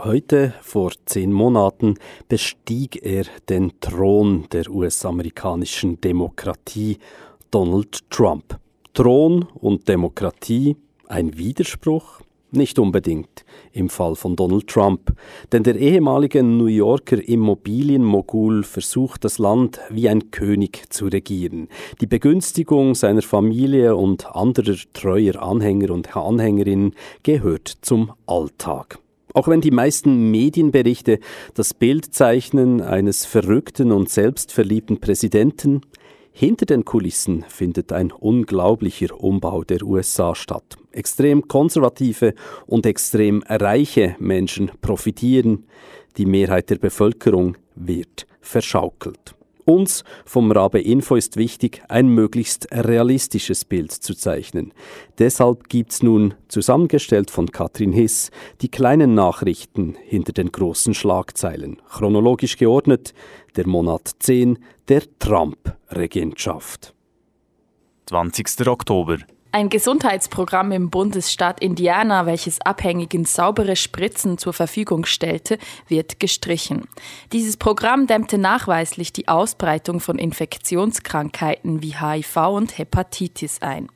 Heute, vor zehn Monaten, bestieg er den Thron der US-amerikanischen Demokratie, Donald Trump. Thron und Demokratie, ein Widerspruch? Nicht unbedingt im Fall von Donald Trump, denn der ehemalige New Yorker Immobilienmogul versucht das Land wie ein König zu regieren. Die Begünstigung seiner Familie und anderer treuer Anhänger und Anhängerinnen gehört zum Alltag. Auch wenn die meisten Medienberichte das Bild zeichnen eines verrückten und selbstverliebten Präsidenten, hinter den Kulissen findet ein unglaublicher Umbau der USA statt. Extrem konservative und extrem reiche Menschen profitieren, die Mehrheit der Bevölkerung wird verschaukelt. Uns vom Rabe Info ist wichtig, ein möglichst realistisches Bild zu zeichnen. Deshalb gibt's nun, zusammengestellt von Katrin Hiss, die kleinen Nachrichten hinter den großen Schlagzeilen. Chronologisch geordnet, der Monat 10 der Trump-Regentschaft. 20. Oktober. Ein Gesundheitsprogramm im Bundesstaat Indiana, welches Abhängigen saubere Spritzen zur Verfügung stellte, wird gestrichen. Dieses Programm dämmte nachweislich die Ausbreitung von Infektionskrankheiten wie HIV und Hepatitis ein.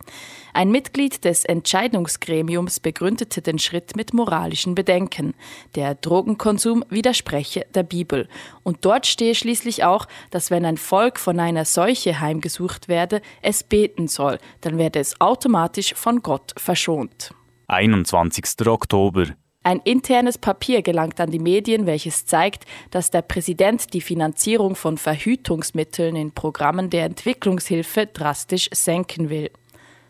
Ein Mitglied des Entscheidungsgremiums begründete den Schritt mit moralischen Bedenken. Der Drogenkonsum widerspreche der Bibel. Und dort stehe schließlich auch, dass wenn ein Volk von einer Seuche heimgesucht werde, es beten soll, dann werde es automatisch von Gott verschont. 21. Oktober. Ein internes Papier gelangt an die Medien, welches zeigt, dass der Präsident die Finanzierung von Verhütungsmitteln in Programmen der Entwicklungshilfe drastisch senken will.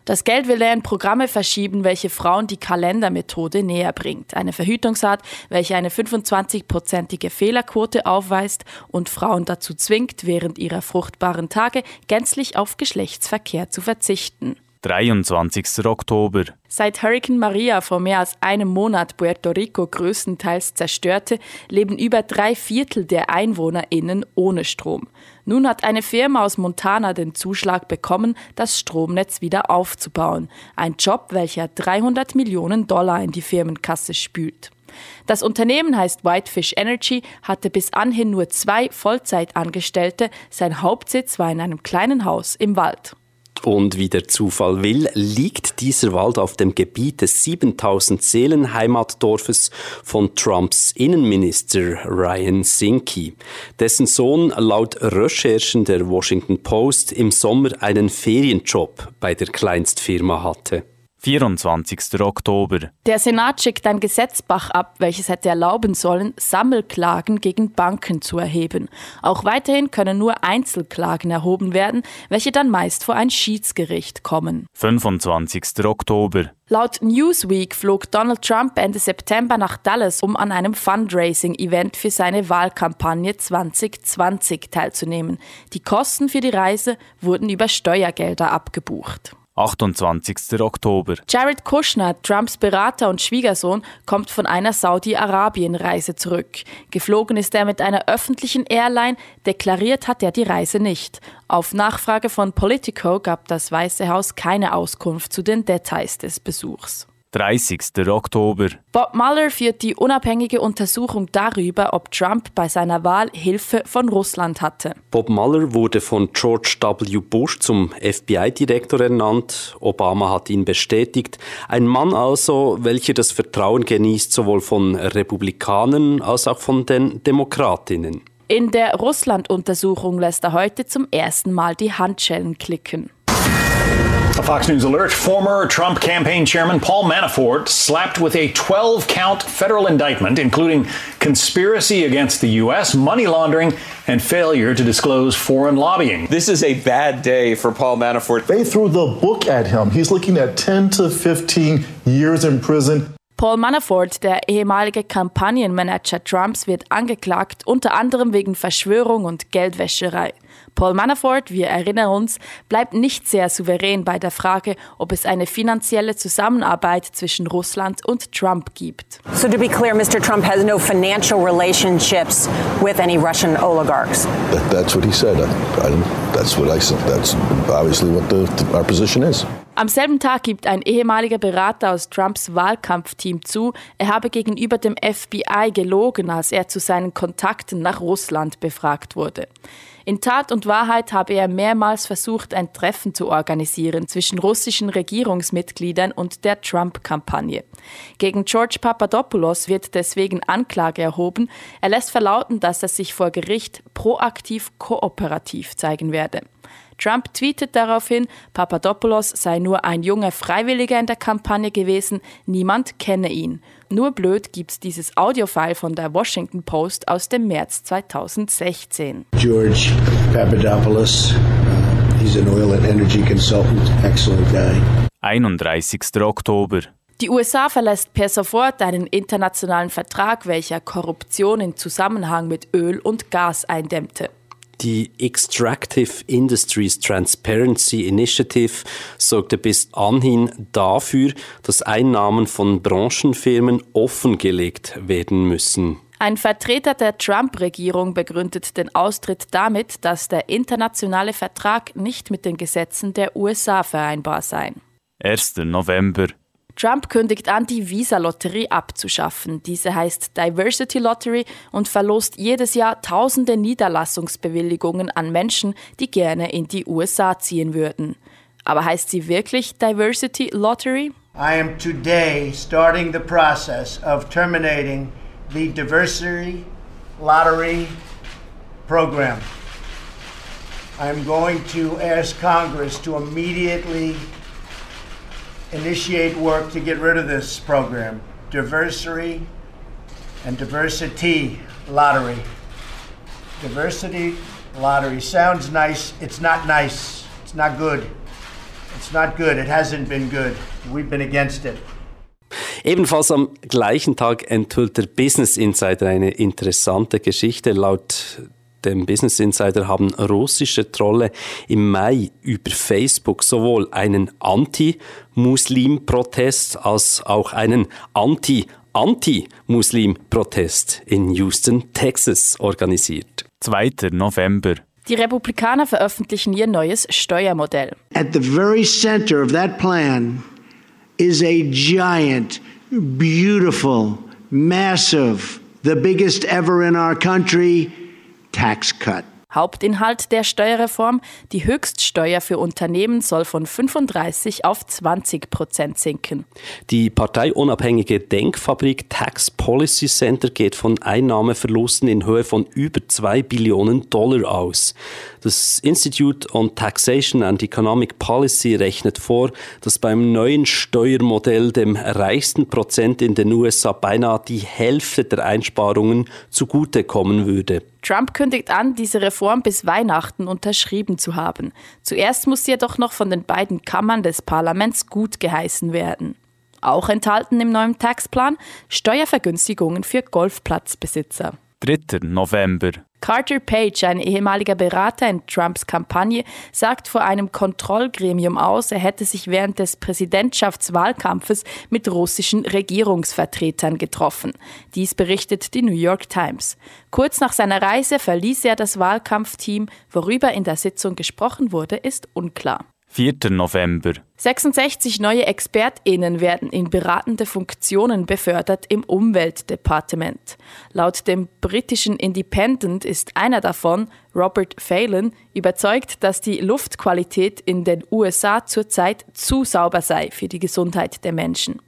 Das Geld will er in Programme verschieben, welche Frauen die Kalendermethode näher bringt. Eine Verhütungsart, welche eine 25-prozentige Fehlerquote aufweist und Frauen dazu zwingt, während ihrer fruchtbaren Tage gänzlich auf Geschlechtsverkehr zu verzichten. 23. Oktober. Seit Hurricane Maria vor mehr als einem Monat Puerto Rico größtenteils zerstörte, leben über drei Viertel der EinwohnerInnen ohne Strom. Nun hat eine Firma aus Montana den Zuschlag bekommen, das Stromnetz wieder aufzubauen. Ein Job, welcher 300 Millionen Dollar in die Firmenkasse spült. Das Unternehmen heißt Whitefish Energy, hatte bis anhin nur zwei Vollzeitangestellte, sein Hauptsitz war in einem kleinen Haus im Wald. Und wie der Zufall will, liegt dieser Wald auf dem Gebiet des 7000 Seelen Heimatdorfes von Trumps Innenminister Ryan Sinke, dessen Sohn laut Recherchen der Washington Post im Sommer einen Ferienjob bei der Kleinstfirma hatte. 24. Oktober. Der Senat schickt ein Gesetzbach ab, welches hätte erlauben sollen, Sammelklagen gegen Banken zu erheben. Auch weiterhin können nur Einzelklagen erhoben werden, welche dann meist vor ein Schiedsgericht kommen. 25. Oktober. Laut Newsweek flog Donald Trump Ende September nach Dallas, um an einem Fundraising-Event für seine Wahlkampagne 2020 teilzunehmen. Die Kosten für die Reise wurden über Steuergelder abgebucht. 28. Oktober. Jared Kushner, Trumps Berater und Schwiegersohn, kommt von einer Saudi-Arabien-Reise zurück. Geflogen ist er mit einer öffentlichen Airline, deklariert hat er die Reise nicht. Auf Nachfrage von Politico gab das Weiße Haus keine Auskunft zu den Details des Besuchs. 30. Oktober. Bob Mueller führt die unabhängige Untersuchung darüber, ob Trump bei seiner Wahl Hilfe von Russland hatte. Bob Mueller wurde von George W. Bush zum FBI-Direktor ernannt. Obama hat ihn bestätigt. Ein Mann also, welcher das Vertrauen genießt, sowohl von Republikanern als auch von den Demokratinnen. In der Russland-Untersuchung lässt er heute zum ersten Mal die Handschellen klicken. A Fox News alert former Trump campaign chairman Paul Manafort slapped with a 12 count federal indictment, including conspiracy against the U.S., money laundering, and failure to disclose foreign lobbying. This is a bad day for Paul Manafort. They threw the book at him. He's looking at 10 to 15 years in prison. Paul Manafort, der ehemalige Kampagnenmanager Trumps, wird angeklagt, unter anderem wegen Verschwörung und Geldwäscherei. Paul Manafort, wir erinnern uns, bleibt nicht sehr souverän bei der Frage, ob es eine finanzielle Zusammenarbeit zwischen Russland und Trump gibt. So to be clear, Mr. Trump has no financial relationships with any Russian oligarchs. That, that's what he said. I, I, that's what I said. That's obviously what the, our position is. Am selben Tag gibt ein ehemaliger Berater aus Trumps Wahlkampfteam zu, er habe gegenüber dem FBI gelogen, als er zu seinen Kontakten nach Russland befragt wurde. In Tat und Wahrheit habe er mehrmals versucht, ein Treffen zu organisieren zwischen russischen Regierungsmitgliedern und der Trump-Kampagne. Gegen George Papadopoulos wird deswegen Anklage erhoben. Er lässt verlauten, dass er sich vor Gericht proaktiv kooperativ zeigen werde. Trump tweetet daraufhin, Papadopoulos sei nur ein junger Freiwilliger in der Kampagne gewesen, niemand kenne ihn. Nur blöd gibt's dieses Audiofile von der Washington Post aus dem März 2016. George Papadopoulos, he's an oil and energy consultant, excellent guy. 31. Oktober. Die USA verlässt per sofort einen internationalen Vertrag, welcher Korruption in Zusammenhang mit Öl und Gas eindämmte. Die Extractive Industries Transparency Initiative sorgte bis anhin dafür, dass Einnahmen von Branchenfirmen offengelegt werden müssen. Ein Vertreter der Trump-Regierung begründet den Austritt damit, dass der internationale Vertrag nicht mit den Gesetzen der USA vereinbar sei. 1. November. Trump kündigt an, die Visa-Lotterie abzuschaffen. Diese heißt Diversity Lottery und verlost jedes Jahr tausende Niederlassungsbewilligungen an Menschen, die gerne in die USA ziehen würden. Aber heißt sie wirklich Diversity Lottery? I am today starting the process of terminating the Diversity Lottery program. I am going to ask Congress to immediately initiate work to get rid of this program. Diversity and diversity lottery. Diversity lottery sounds nice. It's not nice. It's not good. It's not good. It hasn't been good. We've been against it. Ebenfalls am gleichen Tag enthüllt der Business Insider eine interessante Geschichte. Laut dem Business Insider haben russische Trolle im Mai über Facebook sowohl einen Anti-Muslim-Protest als auch einen Anti-Anti-Muslim-Protest in Houston, Texas organisiert. 2. November. Die Republikaner veröffentlichen ihr neues Steuermodell. At the very center of that plan is a giant, beautiful, massive, the biggest ever in our country tax cut. Hauptinhalt der Steuerreform, die Höchststeuer für Unternehmen soll von 35 auf 20 Prozent sinken. Die parteiunabhängige Denkfabrik Tax Policy Center geht von Einnahmeverlusten in Höhe von über 2 Billionen Dollar aus. Das Institute on Taxation and Economic Policy rechnet vor, dass beim neuen Steuermodell dem reichsten Prozent in den USA beinahe die Hälfte der Einsparungen zugutekommen würde. Trump kündigt an, diese Reform bis Weihnachten unterschrieben zu haben. Zuerst muss sie jedoch noch von den beiden Kammern des Parlaments gut geheißen werden. Auch enthalten im neuen Taxplan Steuervergünstigungen für Golfplatzbesitzer. 3. November. Carter Page, ein ehemaliger Berater in Trumps Kampagne, sagt vor einem Kontrollgremium aus, er hätte sich während des Präsidentschaftswahlkampfes mit russischen Regierungsvertretern getroffen. Dies berichtet die New York Times. Kurz nach seiner Reise verließ er das Wahlkampfteam. Worüber in der Sitzung gesprochen wurde, ist unklar. 4. November. 66 neue ExpertInnen werden in beratende Funktionen befördert im Umweltdepartement. Laut dem britischen Independent ist einer davon, Robert Phelan, überzeugt, dass die Luftqualität in den USA zurzeit zu sauber sei für die Gesundheit der Menschen.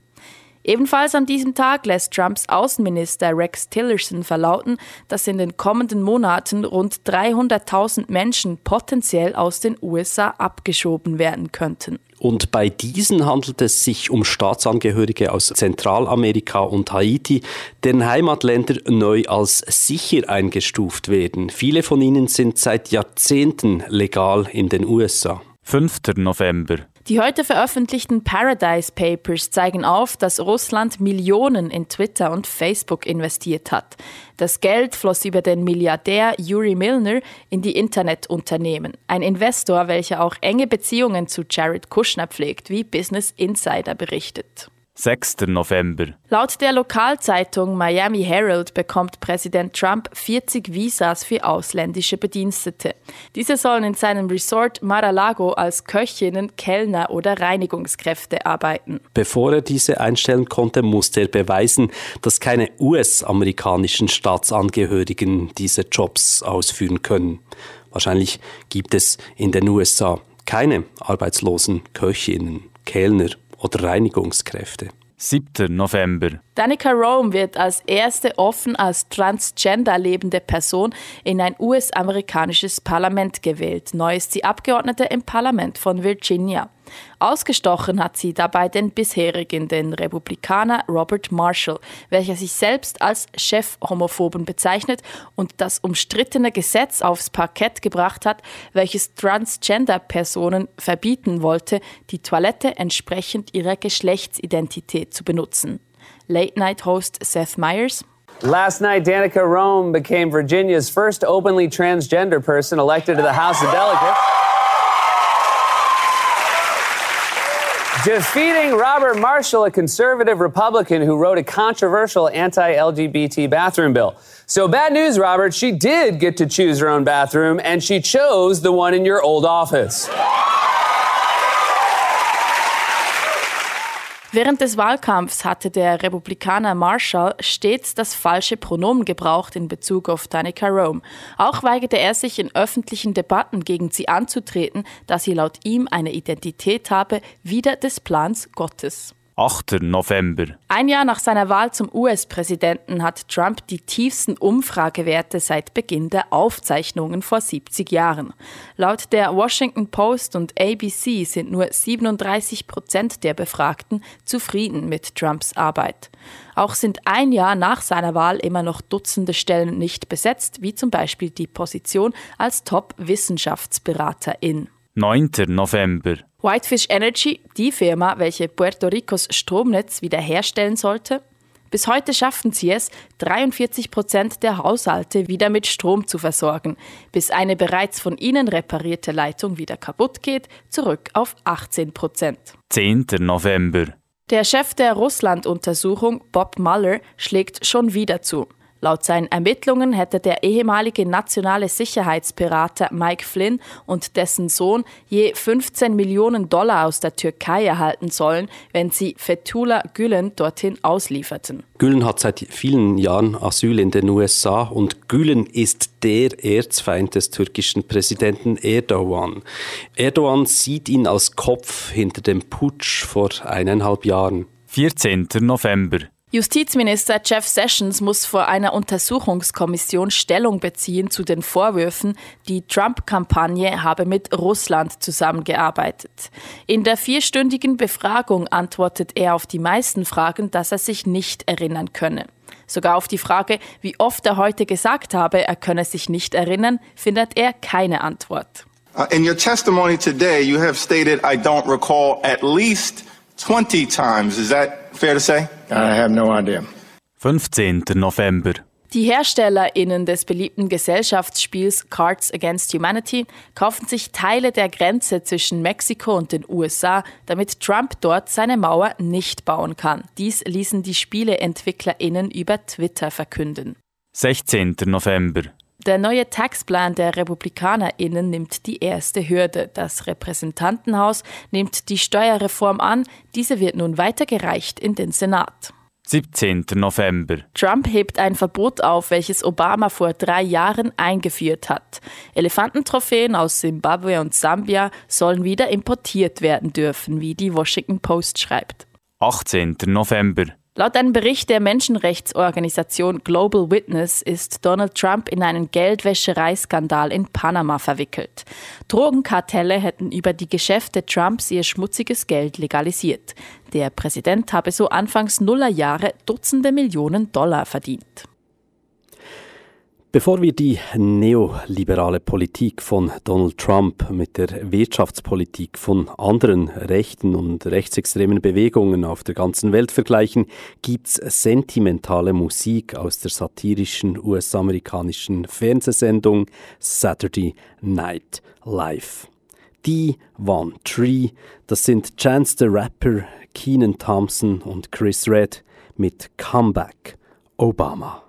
Ebenfalls an diesem Tag lässt Trumps Außenminister Rex Tillerson verlauten, dass in den kommenden Monaten rund 300.000 Menschen potenziell aus den USA abgeschoben werden könnten. Und bei diesen handelt es sich um Staatsangehörige aus Zentralamerika und Haiti, deren Heimatländer neu als sicher eingestuft werden. Viele von ihnen sind seit Jahrzehnten legal in den USA. 5. November. Die heute veröffentlichten Paradise Papers zeigen auf, dass Russland Millionen in Twitter und Facebook investiert hat. Das Geld floss über den Milliardär Yuri Milner in die Internetunternehmen, ein Investor, welcher auch enge Beziehungen zu Jared Kushner pflegt, wie Business Insider berichtet. 6. November. Laut der Lokalzeitung Miami Herald bekommt Präsident Trump 40 Visas für ausländische Bedienstete. Diese sollen in seinem Resort Mar-a-Lago als Köchinnen, Kellner oder Reinigungskräfte arbeiten. Bevor er diese einstellen konnte, musste er beweisen, dass keine US-amerikanischen Staatsangehörigen diese Jobs ausführen können. Wahrscheinlich gibt es in den USA keine arbeitslosen Köchinnen, Kellner oder Reinigungskräfte. 7. November. Danica Rome wird als erste offen als Transgender lebende Person in ein US-amerikanisches Parlament gewählt. Neu ist sie Abgeordnete im Parlament von Virginia. Ausgestochen hat sie dabei den bisherigen, den Republikaner Robert Marshall, welcher sich selbst als Chef-Homophoben bezeichnet und das umstrittene Gesetz aufs Parkett gebracht hat, welches Transgender-Personen verbieten wollte, die Toilette entsprechend ihrer Geschlechtsidentität zu benutzen. Late-Night-Host Seth Meyers Last night, Danica Rome became Virginia's first openly transgender person elected to the House of Delegates. Defeating Robert Marshall, a conservative Republican who wrote a controversial anti LGBT bathroom bill. So, bad news, Robert. She did get to choose her own bathroom, and she chose the one in your old office. Während des Wahlkampfs hatte der Republikaner Marshall stets das falsche Pronomen gebraucht in Bezug auf Danica Rome. Auch weigerte er sich in öffentlichen Debatten gegen sie anzutreten, da sie laut ihm eine Identität habe, wieder des Plans Gottes. 8. November. Ein Jahr nach seiner Wahl zum US-Präsidenten hat Trump die tiefsten Umfragewerte seit Beginn der Aufzeichnungen vor 70 Jahren. Laut der Washington Post und ABC sind nur 37 Prozent der Befragten zufrieden mit Trumps Arbeit. Auch sind ein Jahr nach seiner Wahl immer noch Dutzende Stellen nicht besetzt, wie zum Beispiel die Position als Top-Wissenschaftsberaterin. 9. November. Whitefish Energy, die Firma, welche Puerto Ricos Stromnetz wiederherstellen sollte, bis heute schafften sie es, 43 Prozent der Haushalte wieder mit Strom zu versorgen, bis eine bereits von ihnen reparierte Leitung wieder kaputt geht, zurück auf 18 Prozent. 10. November. Der Chef der Russland-Untersuchung, Bob Mueller, schlägt schon wieder zu. Laut seinen Ermittlungen hätte der ehemalige nationale Sicherheitsberater Mike Flynn und dessen Sohn je 15 Millionen Dollar aus der Türkei erhalten sollen, wenn sie Fethullah Gülen dorthin auslieferten. Gülen hat seit vielen Jahren Asyl in den USA und Gülen ist der Erzfeind des türkischen Präsidenten Erdogan. Erdogan sieht ihn als Kopf hinter dem Putsch vor eineinhalb Jahren. 14. November. Justizminister Jeff Sessions muss vor einer Untersuchungskommission Stellung beziehen zu den Vorwürfen, die Trump-Kampagne habe mit Russland zusammengearbeitet. In der vierstündigen Befragung antwortet er auf die meisten Fragen, dass er sich nicht erinnern könne. Sogar auf die Frage, wie oft er heute gesagt habe, er könne sich nicht erinnern, findet er keine Antwort. Uh, in your testimony today, you have stated, I don't recall at least 20 times. Is that fair to say? I have no idea. 15. November. Die HerstellerInnen des beliebten Gesellschaftsspiels Cards Against Humanity kaufen sich Teile der Grenze zwischen Mexiko und den USA, damit Trump dort seine Mauer nicht bauen kann. Dies ließen die SpieleentwicklerInnen über Twitter verkünden. 16. November. Der neue Taxplan der RepublikanerInnen nimmt die erste Hürde. Das Repräsentantenhaus nimmt die Steuerreform an. Diese wird nun weitergereicht in den Senat. 17. November. Trump hebt ein Verbot auf, welches Obama vor drei Jahren eingeführt hat. Elefantentrophäen aus Simbabwe und Sambia sollen wieder importiert werden dürfen, wie die Washington Post schreibt. 18. November. Laut einem Bericht der Menschenrechtsorganisation Global Witness ist Donald Trump in einen Geldwäschereiskandal in Panama verwickelt. Drogenkartelle hätten über die Geschäfte Trumps ihr schmutziges Geld legalisiert. Der Präsident habe so anfangs Nullerjahre Dutzende Millionen Dollar verdient. Bevor wir die neoliberale Politik von Donald Trump mit der Wirtschaftspolitik von anderen rechten und rechtsextremen Bewegungen auf der ganzen Welt vergleichen, gibt's sentimentale Musik aus der satirischen US-amerikanischen Fernsehsendung Saturday Night Live. Die One Tree, das sind Chance the Rapper, Keenan Thompson und Chris Red mit Comeback Obama.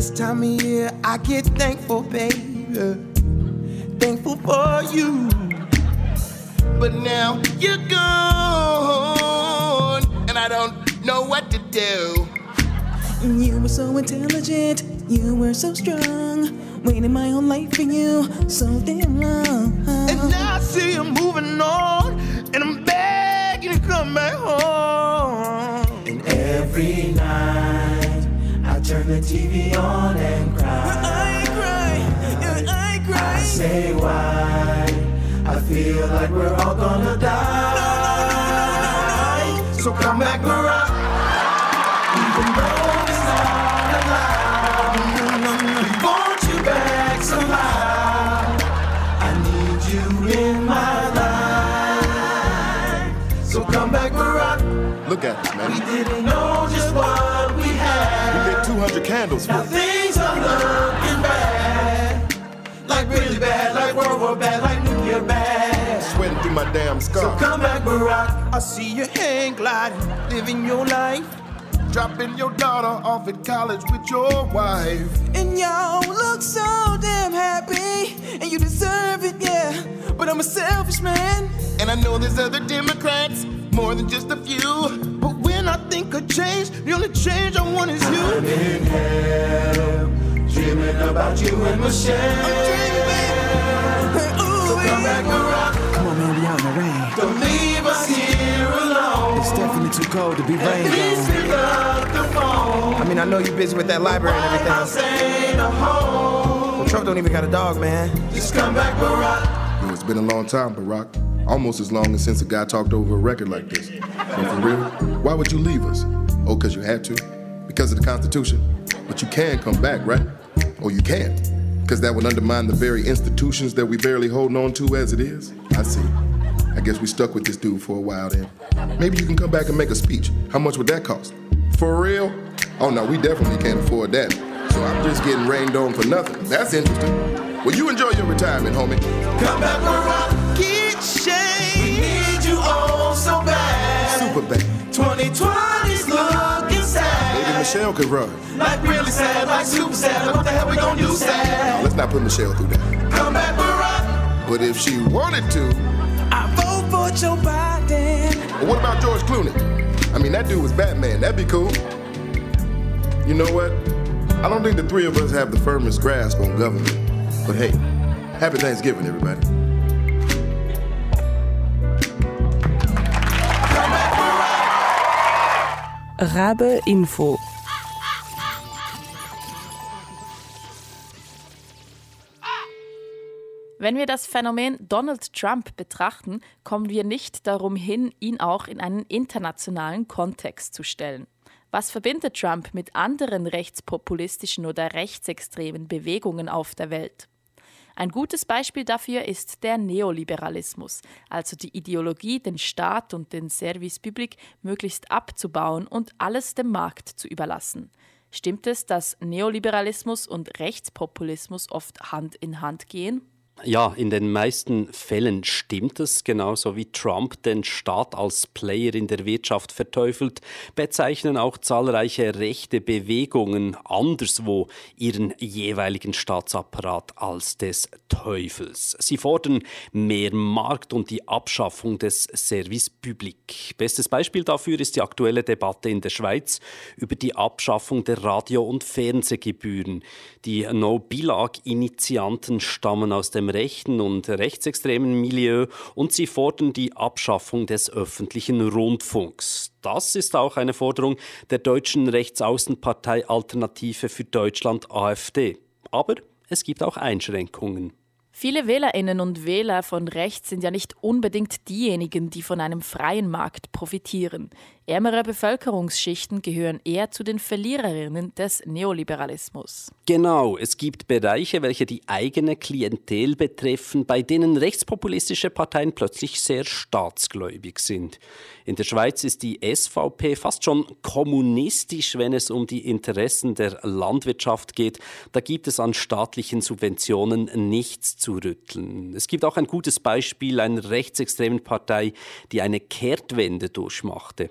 This time of year, I get thankful, baby. Thankful for you. But now you're gone, and I don't know what to do. You were so intelligent, you were so strong. Waiting my whole life for you, so damn long. And now I see you moving on, and I'm begging to come back home. The TV on and cry. I cry, I cry. I say why? I feel like we're all gonna die. So come back, Barack. Even though it's not allowed, we want you back somehow. I need you in my life. So come back, Barack. Look at us, man. We didn't know just what 200 candles Now things are looking bad. Like really bad, like World War bad, like nuclear bad. Sweating through my damn skull. So come back, Barack. I see you hang gliding, living your life. Dropping your daughter off at college with your wife. And y'all look so damn happy, and you deserve it, yeah. But I'm a selfish man. And I know there's other Democrats, more than just a few. But when I think of change, the only change I want is you. I'm in hell, dreaming about you and Michelle. I'm dreaming, baby. Ooh, So come back, Barack. Come on, man, we out in the rain. Don't leave us here alone. It's definitely too cold to be rain Please pick up the phone. I mean, I know you're busy with that library and White everything. House ain't a home. Well, Trump don't even got a dog, man. Just come back, Barack. Yo, it's been a long time, Barack. Almost as long as since a guy talked over a record like this. But for real, why would you leave us? Oh, because you had to? Because of the Constitution? But you can come back, right? Or you can't? Because that would undermine the very institutions that we barely holding on to as it is? I see. I guess we stuck with this dude for a while then. Maybe you can come back and make a speech. How much would that cost? For real? Oh no, we definitely can't afford that. So I'm just getting rained on for nothing. That's interesting. Well, you enjoy your retirement, homie. Come back, Barack. Bad. 2020's looking sad. Maybe Michelle could run. Like really sad, like super sad. What the hell we gonna do sad? Let's not put Michelle through that. Come back, Barack. But if she wanted to, I vote for Joe Biden. But what about George Clooney? I mean, that dude was Batman. That'd be cool. You know what? I don't think the three of us have the firmest grasp on government. But hey, happy Thanksgiving, everybody. Rabe Info. Wenn wir das Phänomen Donald Trump betrachten, kommen wir nicht darum hin, ihn auch in einen internationalen Kontext zu stellen. Was verbindet Trump mit anderen rechtspopulistischen oder rechtsextremen Bewegungen auf der Welt? Ein gutes Beispiel dafür ist der Neoliberalismus, also die Ideologie, den Staat und den Service Public möglichst abzubauen und alles dem Markt zu überlassen. Stimmt es, dass Neoliberalismus und Rechtspopulismus oft Hand in Hand gehen? Ja, in den meisten Fällen stimmt es, genauso wie Trump den Staat als Player in der Wirtschaft verteufelt, bezeichnen auch zahlreiche rechte Bewegungen anderswo ihren jeweiligen Staatsapparat als des Teufels. Sie fordern mehr Markt und die Abschaffung des Service Public. Bestes Beispiel dafür ist die aktuelle Debatte in der Schweiz über die Abschaffung der Radio- und Fernsehgebühren. Die No-Bilag-Initianten stammen aus dem rechten und rechtsextremen Milieu und sie fordern die Abschaffung des öffentlichen Rundfunks. Das ist auch eine Forderung der deutschen Rechtsaußenpartei Alternative für Deutschland AfD. Aber es gibt auch Einschränkungen. Viele Wählerinnen und Wähler von rechts sind ja nicht unbedingt diejenigen, die von einem freien Markt profitieren. Ärmere Bevölkerungsschichten gehören eher zu den Verliererinnen des Neoliberalismus. Genau, es gibt Bereiche, welche die eigene Klientel betreffen, bei denen rechtspopulistische Parteien plötzlich sehr staatsgläubig sind. In der Schweiz ist die SVP fast schon kommunistisch, wenn es um die Interessen der Landwirtschaft geht. Da gibt es an staatlichen Subventionen nichts zu rütteln. Es gibt auch ein gutes Beispiel einer rechtsextremen Partei, die eine Kehrtwende durchmachte.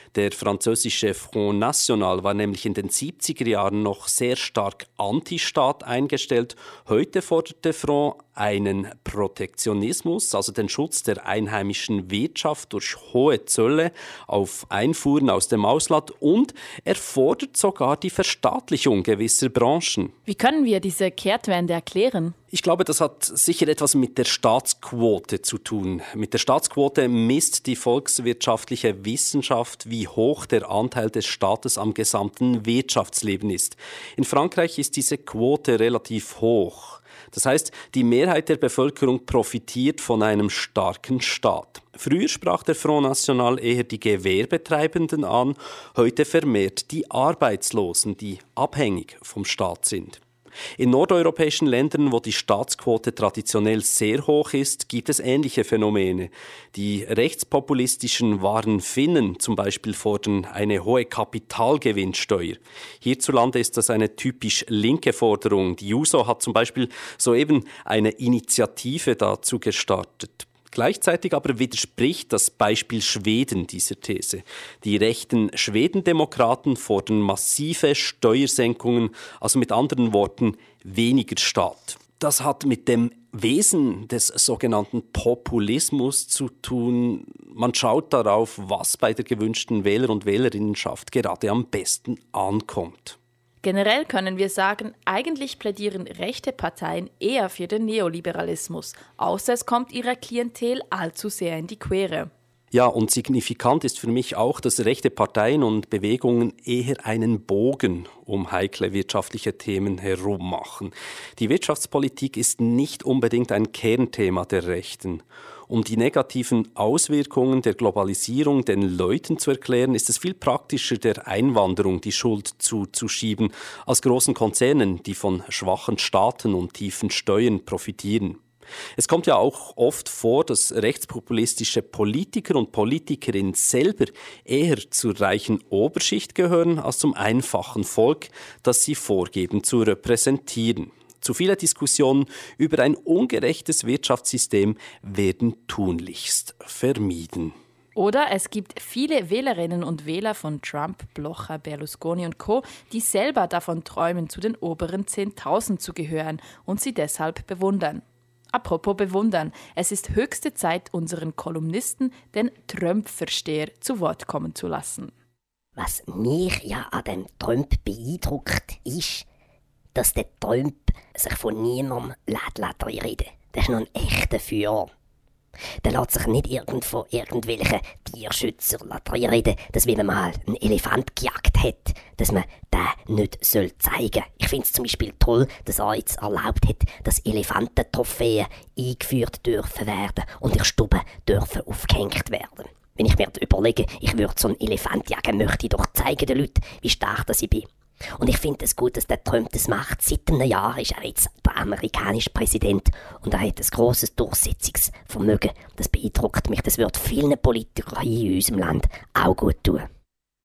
Der französische Front National war nämlich in den 70er Jahren noch sehr stark anti-Staat eingestellt. Heute fordert der Front einen Protektionismus, also den Schutz der einheimischen Wirtschaft durch hohe Zölle auf Einfuhren aus dem Ausland und er fordert sogar die Verstaatlichung gewisser Branchen. Wie können wir diese Kehrtwende erklären? Ich glaube, das hat sicher etwas mit der Staatsquote zu tun. Mit der Staatsquote misst die volkswirtschaftliche Wissenschaft, wie hoch der Anteil des Staates am gesamten Wirtschaftsleben ist. In Frankreich ist diese Quote relativ hoch. Das heißt, die Mehrheit der Bevölkerung profitiert von einem starken Staat. Früher sprach der Front National eher die Gewerbetreibenden an, heute vermehrt die Arbeitslosen, die abhängig vom Staat sind. In nordeuropäischen Ländern, wo die Staatsquote traditionell sehr hoch ist, gibt es ähnliche Phänomene. Die rechtspopulistischen wahren Finnen zum Beispiel fordern eine hohe Kapitalgewinnsteuer. Hierzulande ist das eine typisch linke Forderung. Die JUSO hat zum Beispiel soeben eine Initiative dazu gestartet. Gleichzeitig aber widerspricht das Beispiel Schweden dieser These. Die rechten Schwedendemokraten fordern massive Steuersenkungen, also mit anderen Worten weniger Staat. Das hat mit dem Wesen des sogenannten Populismus zu tun. Man schaut darauf, was bei der gewünschten Wähler- und Wählerinnenschaft gerade am besten ankommt. Generell können wir sagen, eigentlich plädieren rechte Parteien eher für den Neoliberalismus, außer es kommt ihrer Klientel allzu sehr in die Quere. Ja, und signifikant ist für mich auch, dass rechte Parteien und Bewegungen eher einen Bogen um heikle wirtschaftliche Themen herum machen. Die Wirtschaftspolitik ist nicht unbedingt ein Kernthema der Rechten. Um die negativen Auswirkungen der Globalisierung den Leuten zu erklären, ist es viel praktischer, der Einwanderung die Schuld zuzuschieben, als großen Konzernen, die von schwachen Staaten und tiefen Steuern profitieren. Es kommt ja auch oft vor, dass rechtspopulistische Politiker und Politikerinnen selber eher zur reichen Oberschicht gehören als zum einfachen Volk, das sie vorgeben zu repräsentieren. Zu viele Diskussionen über ein ungerechtes Wirtschaftssystem werden tunlichst vermieden. Oder es gibt viele Wählerinnen und Wähler von Trump, Blocher, Berlusconi und Co., die selber davon träumen, zu den oberen 10.000 zu gehören und sie deshalb bewundern. Apropos bewundern, es ist höchste Zeit, unseren Kolumnisten, den Trump-Versteher, zu Wort kommen zu lassen. Was mich ja an dem Trump beeindruckt, ist, dass der Trump sich von niemandem lässt reden Das ist noch ein echter Führer. Der lässt sich nicht irgend von irgendwelchen Tierschützern reden, dass wenn man mal einen Elefant gejagt hat, dass man den nicht soll zeigen Ich finde es zum Beispiel toll, dass er jetzt erlaubt hat, dass Elefantentrophäen eingeführt dürfen werden und in Stube dürfen aufgehängt werden. Wenn ich mir überlege, ich würde so einen Elefant jagen, möchte ich doch zeigen den Leuten, wie stark ich bin. Und ich finde es gut, dass der Trump das macht. Seit einem Jahr ist er jetzt der amerikanische Präsident und er hat ein grosses Durchsetzungsvermögen. Das beeindruckt mich. Das wird vielen Politikern hier in unserem Land auch gut tun.